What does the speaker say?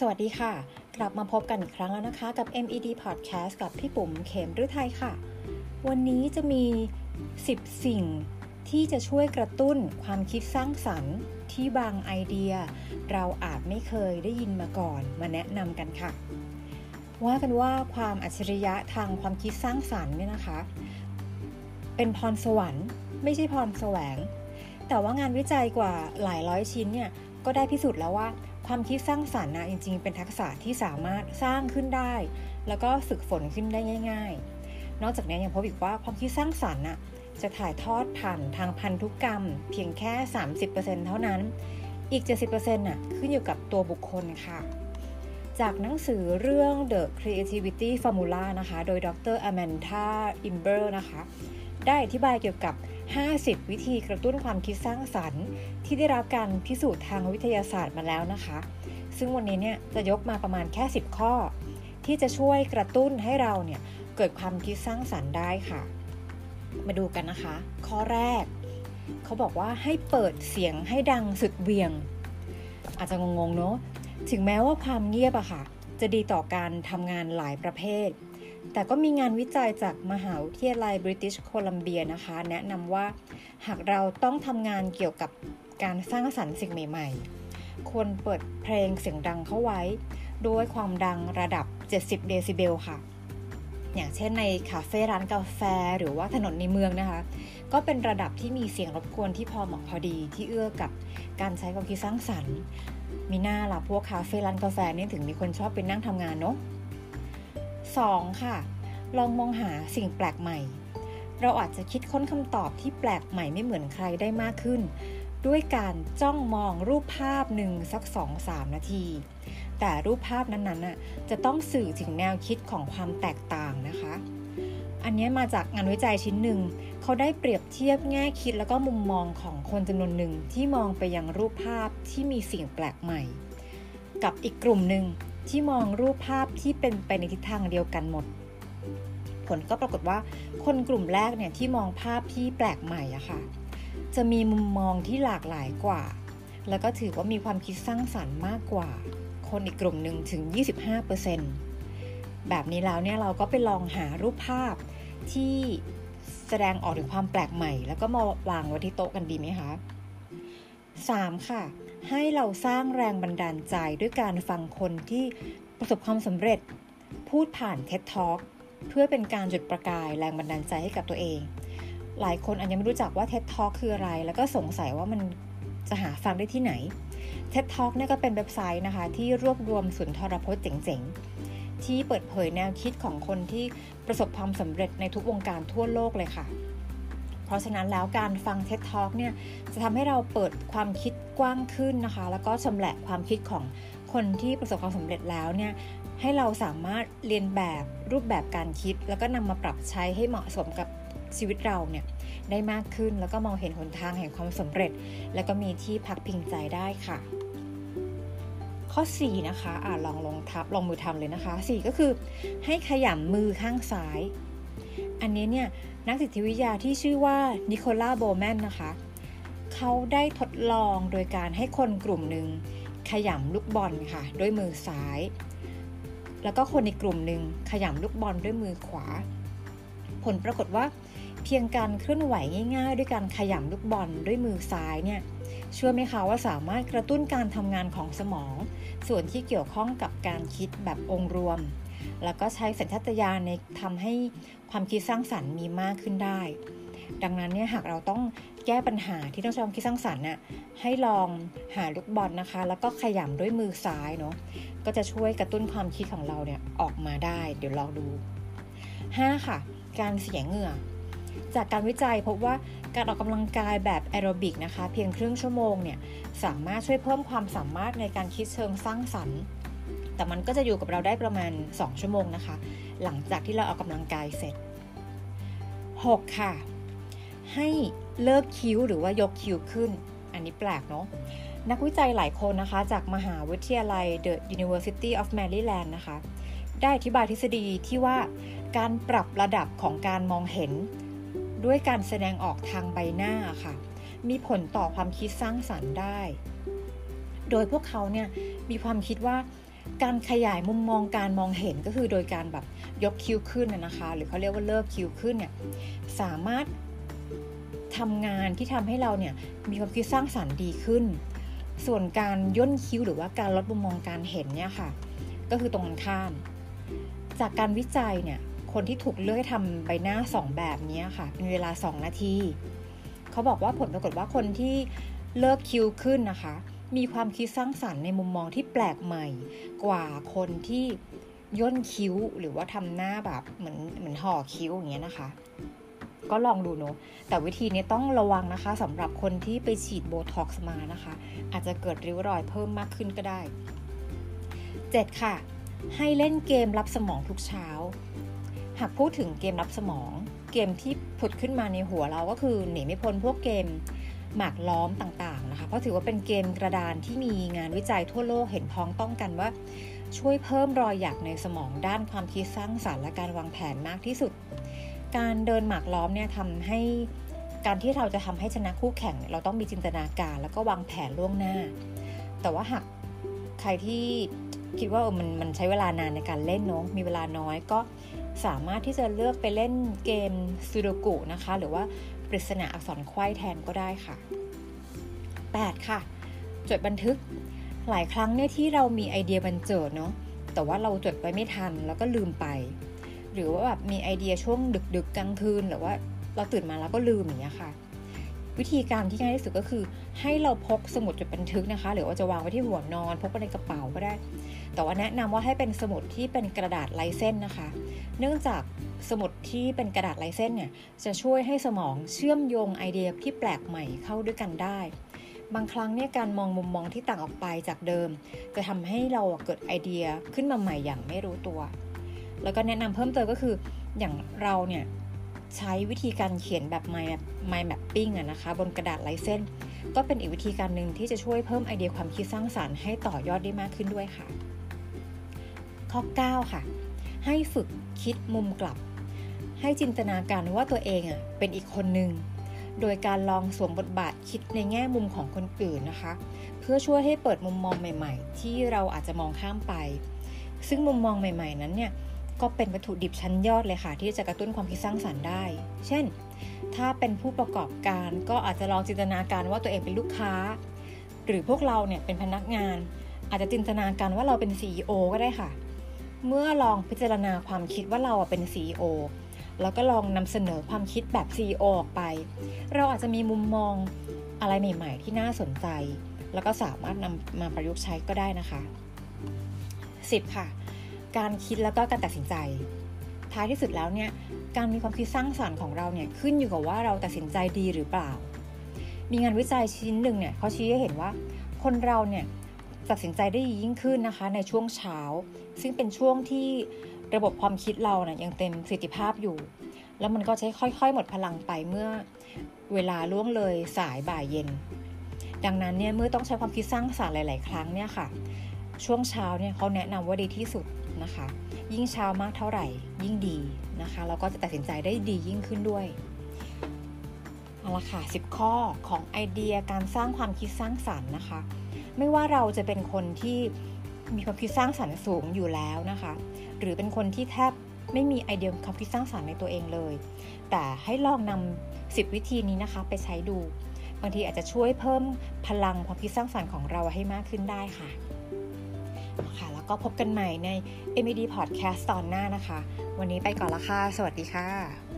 สวัสดีค่ะ กลับมาพบกันอีกครั้งแล้วนะคะกับ MED Podcast กับพี่ปุ๋มเขมฤทัยค่ะ วันนี้จะมี 10 สิ่งที่จะช่วยกระตุ้นความคิดสร้างสรรค์ที่บางไอเดีย เราอาจไม่เคยได้ยินมาก่อนมาแนะนำกันค่ะ ว่ากันว่าความอัจฉริยะทางความคิดสร้างสรรค์เนี่ยนะคะ เป็นพรสวรรค์ ไม่ใช่พรแสวง แต่ว่างานวิจัยกว่าหลายร้อยชิ้นเนี่ยก็ได้พิสูจน์แล้วว่า ความคิดสร้างสรรค์นะจริง ๆ เป็นทักษะที่สามารถสร้างขึ้นได้ แล้วก็ฝึกฝนขึ้นได้ง่าย ๆ นอกจากนี้ยังพบอีกว่าความคิดสร้างสรรค์น่ะจะถ่ายทอดผ่านทางพันธุกรรม เพียงแค่ 30%เท่านั้น อีก 70%น่ะขึ้นอยู่กับตัวบุคคลค่ะ จากหนังสือเรื่อง The Creativity Formula นะคะ โดยดร Amanda Imber นะคะ ได้อธิบายเกี่ยวกับ 50 วิธีกระตุ้นความคิดสร้างสรรค์ ที่ได้รับการพิสูจน์ทางวิทยาศาสตร์มาแล้วนะคะ ซึ่งวันนี้เนี่ยจะยกมาประมาณแค่ 10 ข้อ ที่จะช่วยกระตุ้นให้เราเนี่ยเกิดความคิดสร้างสรรค์ได้ค่ะ มาดูกันนะคะ ข้อแรก เขาบอกว่าให้เปิดเสียงให้ดังสุดเวียง อาจจะงงๆเนาะถึงแม้ว่าความเงียบอะค่ะ จะดีต่อการทำงานหลายประเภท แต่ก็มีงานวิจัยจากมหาวิทยาลัยบริติชโคลัมเบียนะคะ แนะนำว่าหากเราต้องทำงานเกี่ยวกับการสร้างสรรค์สิ่งใหม่ ๆ ควรเปิดเพลงเสียงดังเข้าไว้ ด้วยความดังระดับ 70 เดซิเบลค่ะ อย่างเช่นในคาเฟ่ร้านกาแฟหรือว่าถนนในเมืองนะคะ ก็เป็นระดับที่มีเสียงรบกวนที่พอเหมาะพอดีที่เอื้อกับการใช้ความคิดสร้างสรรค์ มีหน้าล่ะพวกคาเฟ่ร้านกาแฟนี่ถึงมีคนชอบไปนั่งทำงานเนาะ 2. ค่ะ ลองมองหาสิ่งแปลกใหม่ เราอาจจะคิดค้นคำตอบที่แปลกใหม่ไม่เหมือนใครได้มากขึ้น ด้วยการจ้องมองรูปภาพหนึ่งสัก 2-3 นาที แต่รูปภาพนั้นๆน่ะจะต้องสื่อถึงแนวคิดของความแตกต่างนะคะ อันนี้มาจากงานวิจัยชิ้นหนึ่ง เขาได้เปรียบเทียบแง่คิดแล้วก็มุมมองของคนจำนวนหนึ่งที่มองไปยังรูปภาพที่มีสิ่งแปลกใหม่ กับอีกกลุ่มหนึ่ง ที่มองรูปภาพที่เป็นไปในทิศทางเดียวกันหมด ผลก็ปรากฏว่าคนกลุ่มแรกเนี่ยที่มองภาพที่แปลกใหม่อะค่ะ จะมีมุมมองที่หลากหลายกว่า แล้วก็ถือว่ามีความคิดสร้างสรรค์มากกว่า คนอีกกลุ่มหนึ่งถึง 25%แบบนี้แล้วเนี่ยเราก็ไปลองหารูปภาพที่แสดงออกถึงความแปลกใหม่ แล้วก็มาวางไว้ที่โต๊ะกันดีไหมคะ 3. ค่ะ ให้เราสร้างแรงบันดาลใจด้วยการฟังคนที่ประสบความสำเร็จ พูดผ่าน TED Talk เพื่อเป็นการจุดประกายแรงบันดาลใจให้กับตัวเอง หลายคนอาจจะไม่รู้จักว่า TED Talk คืออะไร แล้วก็สงสัยว่ามันจะหาฟังได้ที่ไหน TED Talk เนี่ยก็เป็นเว็บไซต์นะคะ ที่รวบรวมสุนทรพจน์เจ๋งๆ ที่เปิดเผยแนวคิดของคนที่ประสบความสำเร็จในทุกวงการทั่วโลกเลยค่ะ ราะฉะนั้นแล้วการฟัง TED Talk เนี่ยจะทำให้เราเปิดความคิดกว้างขึ้นนะคะ แล้วก็ชำแหละความคิดของคนที่ประสบความสำเร็จแล้วเนี่ยให้เราสามารถเรียนแบบรูปแบบการคิด แล้วก็นำมาปรับใช้ให้เหมาะสมกับชีวิตเราเนี่ยได้มากขึ้นแล้วก็มองเห็นหนทางแห่งความสำเร็จ แล้วก็มีที่พักพิงใจได้ค่ะ ข้อ 4 นะคะอ่าลองลงทับลองมือทำเลยนะคะ 4 ก็คือให้ขยำมือข้างซ้าย อันนี้เนี่ย นักจิตวิทยาที่ชื่อว่านิโคล่าโบแมนนะคะ เขาได้ทดลองโดยการให้คนกลุ่มหนึ่งขยำลูกบอลค่ะ ด้วยมือซ้าย แล้วก็คนอีกกลุ่มหนึ่งขยำลูกบอลด้วยมือขวา ผลปรากฏว่าเพียงการเคลื่อนไหวง่าย ๆ ด้วยการขยำลูกบอลด้วยมือซ้ายเนี่ยเชื่อไหมคะว่าสามารถกระตุ้นการทำงานของสมอง ส่วนที่เกี่ยวข้องกับการคิดแบบองค์รวม แล้วก็ใช้สัญชาตญาณในทำให้ความคิดสร้างสรรค์มีมากขึ้นได้ ดังนั้นเนี่ยหากเราต้องแก้ปัญหาที่ต้องใช้ความคิดสร้างสรรค์น่ะให้ลองหาลูกบอลนะคะ แล้วก็ขยำด้วยมือซ้ายเนาะก็จะช่วยกระตุ้นความคิดของเราเนี่ยออกมาได้ เดี๋ยวลองดู 5. ค่ะ การเสียเหงื่อ จากการวิจัยพบว่าการออกกำลังกายแบบแอโรบิกนะคะ เพียงครึ่งชั่วโมงเนี่ยสามารถช่วยเพิ่มความสามารถในการคิดเชิงสร้างสรรค์ แต่มันก็จะอยู่กับเราได้ประมาณ 2 ชั่วโมงนะคะ หลังจากที่เราออกกำลังกายเสร็จ 6. ค่ะ ให้เลิกคิ้วหรือว่ายกคิ้วขึ้น อันนี้แปลกเนาะนักวิจัยหลายคนนะคะ จากมหาวิทยาลัย The University of Maryland นะคะ ได้อธิบายทฤษฎีที่ว่าการปรับระดับของการมองเห็น ด้วยการแสดงออกทางใบหน้าค่ะ มีผลต่อความคิดสร้างสรรค์ได้ โดยพวกเขาเนี่ยมีความคิดว่า การขยายมุมมองการมองเห็นก็คือโดยการแบบยกคิ้วขึ้นนะคะ หรือเขาเรียกว่าเลิกคิ้วขึ้นเนี่ยสามารถทำงานที่ทำให้เราเนี่ยมีความคิดสร้างสารรค์ดีขึ้น ส่วนการย่นคิ้วหรือว่าการลดมุมมองการเห็นเนี่ยค่ะ ก็คือตรงกันข้าม จากการวิจัยเนี่ยคนที่ถูกเลือกให้ทำใบหน้า 2 แบบนี้ค่ะ เป็นเวลา 2 นาที เขาบอกว่าผลปรากฏว่าคนที่เลิกคิ้วขึ้นนะคะ มีความคิดสร้างสารรค์ในมุมมองที่แปลกใหม่ กว่าคนที่ย่นคิ้วหรือว่าทำหน้าแบบเหมือนเหมือนห่อคิ้วอย่างเงี้ยนะคะ ก็ลองดูเนาะแต่วิธีนี้ต้องระวังนะคะสำหรับคนที่ไปฉีดโบท็อกซ์มานะคะ อาจจะเกิดริ้วรอยเพิ่มมากขึ้นก็ได้ 7. ค่ะ ให้เล่นเกมรับสมองทุกเช้า หากพูดถึงเกมรับสมอง เกมที่ผุดขึ้นมาในหัวเราก็คือหนีไม่พ้นพวกเกม หมากล้อมต่างๆนะคะเพราะถือว่าเป็นเกมกระดานที่มีงานวิจัยทั่วโลกเห็นพ้องต้องกันว่า ช่วยเพิ่มรอยหยักในสมองด้านความคิดสร้างสรรค์และการวางแผนมากที่สุด การเดินหมากล้อมเนี่ยทำให้การที่เราจะทำให้ชนะคู่แข่ง เราต้องมีจินตนาการแล้วก็วางแผนล่วงหน้า แต่ว่าหากใครที่คิดว่ามันมันใช้เวลานานในการเล่นเนาะมีเวลาน้อยก็สามารถที่จะเลือกไปเล่นเกมซูโดกุนะคะ หรือว่า ปริศนาอักษรควายแทนก็ได้ค่ะ 8. ค่ะ จดบันทึก หลายครั้งเนี่ยที่เรามีไอเดียบันเจิดเนาะ แต่ว่าเราจดไว้ไม่ทันแล้วก็ลืมไป หรือว่าแบบมีไอเดียช่วงดึกๆกกลางคืนหรือว่าเราตื่นมาแล้วก็ลืมอย่างเงี้ยค่ะ วิธีการที่ง่ายที่สุดก็คือ ให้เราพกสมุดจดบันทึกนะคะ หรือว่าจะวางไว้ที่หัวนอน พกไปในกระเป๋าก็ได้ แต่ว่าแนะนำว่าให้เป็นสมุดที่เป็นกระดาษลายเส้นนะคะ เนื่องจาก สมุดที่เป็นกระดาษลายเส้นเนี่ยจะช่วยให้สมองเชื่อมโยงไอเดียที่แปลกใหม่เข้าด้วยกันได้ บางครั้งเนี่ยการมองมุมมองที่ต่างออกไปจากเดิม จะทำให้เราเกิดไอเดียขึ้นมาใหม่อย่างไม่รู้ตัว แล้วก็แนะนำเพิ่มเติมก็คืออย่างเราเนี่ยใช้วิธีการเขียนแบบ mind mind mapping อะนะคะ บนกระดาษลายเส้น ก็เป็นอีกวิธีการหนึ่งที่จะช่วยเพิ่มไอเดียความคิดสร้างสารรค์ให้ต่อยอดได้มากขึ้นด้วยค่ะ ข้อ 9 ค่ะ ให้ฝึกคิดมุมกลับ ให้จินตนาการว่าตัวเองอะเป็นอีกคนหนึ่งโดยการลองสวมบทบาทคิดในแง่มุมของคนอื่นนะคะ เพื่อช่วยให้เปิดมุมมองใหม่ ๆ ที่เราอาจจะมองข้ามไป ซึ่งมุมมองใหม่ ๆ นั้นเนี่ยก็เป็นวัตถุดิบชั้นยอดเลยค่ะ ที่จะกระตุ้นความคิดสร้างสารรค์ได้ เช่น ถ้าเป็นผู้ประกอบการก็อาจจะลองจินตนาการว่าตัวเองเป็นลูกค้า หรือพวกเราเนี่ยเป็นพนักงาน อาจจะจินตนาการว่าเราเป็น CEO ก็ได้ค่ะ เมื่อลองพิจารณาความคิดว่าเราเป็น CEO แล้วก็ลองนำเสนอความคิดแบบ CEO ออกไป เราอาจจะมีมุมมองอะไรใหม่ ๆ ที่น่าสนใจ แล้วก็สามารถนำมาประยุกต์ใช้ก็ได้นะคะ 10. ค่ะ การคิดแล้วก็การตัดสินใจ ท้ายที่สุดแล้วเนี่ย การมีความคิดสร้างสารรค์ของเราเนี่ยขึ้นอยู่กับว่าเราตัดสินใจดีหรือเปล่า มีงานวิจัยชิ้นหนึ่งเนี่ยเขาชี้ให้เห็นว่าคนเราเนี่ยตัดสินใจได้ดียิ่งขึ้นนะคะในช่วงเช้า ซึ่งเป็นช่วงที่ ระบบความคิดเราเนี่ยยังเต็มประสิทธิภาพอยู่ แล้วมันก็จะค่อย ๆ หมดพลังไปเมื่อเวลาล่วงเลยสายบ่ายเย็น ดังนั้นเนี่ยเมื่อต้องใช้ความคิดสร้างสรรค์หลาย ๆ ครั้งเนี่ยค่ะ ช่วงเช้าเนี่ยเขาแนะนำว่าดีที่สุดนะคะ ยิ่งเช้ามากเท่าไหร่ ยิ่งดีนะคะแล้วก็จะตัดสินใจได้ดียิ่งขึ้นด้วยเอาละค่ะ 10 ข้อของไอเดียการสร้างความคิดสร้างสรรค์นะคะ ไม่ว่าเราจะเป็นคนที่ มีความคิดสร้างสรรค์สูงอยู่แล้วนะคะ หรือเป็นคนที่แทบไม่มีไอเดียความคิดสร้างสรรค์ในตัวเองเลย แต่ให้ลองนำ10 วิธีนี้นะคะไปใช้ดู บางทีอาจจะช่วยเพิ่มพลังความคิดสร้างสรรค์ของเราให้มากขึ้นได้ค่ะค่ะ แล้วก็พบกันใหม่ใน MED Podcast ตอนหน้านะคะ วันนี้ไปก่อนละค่ะ สวัสดีค่ะ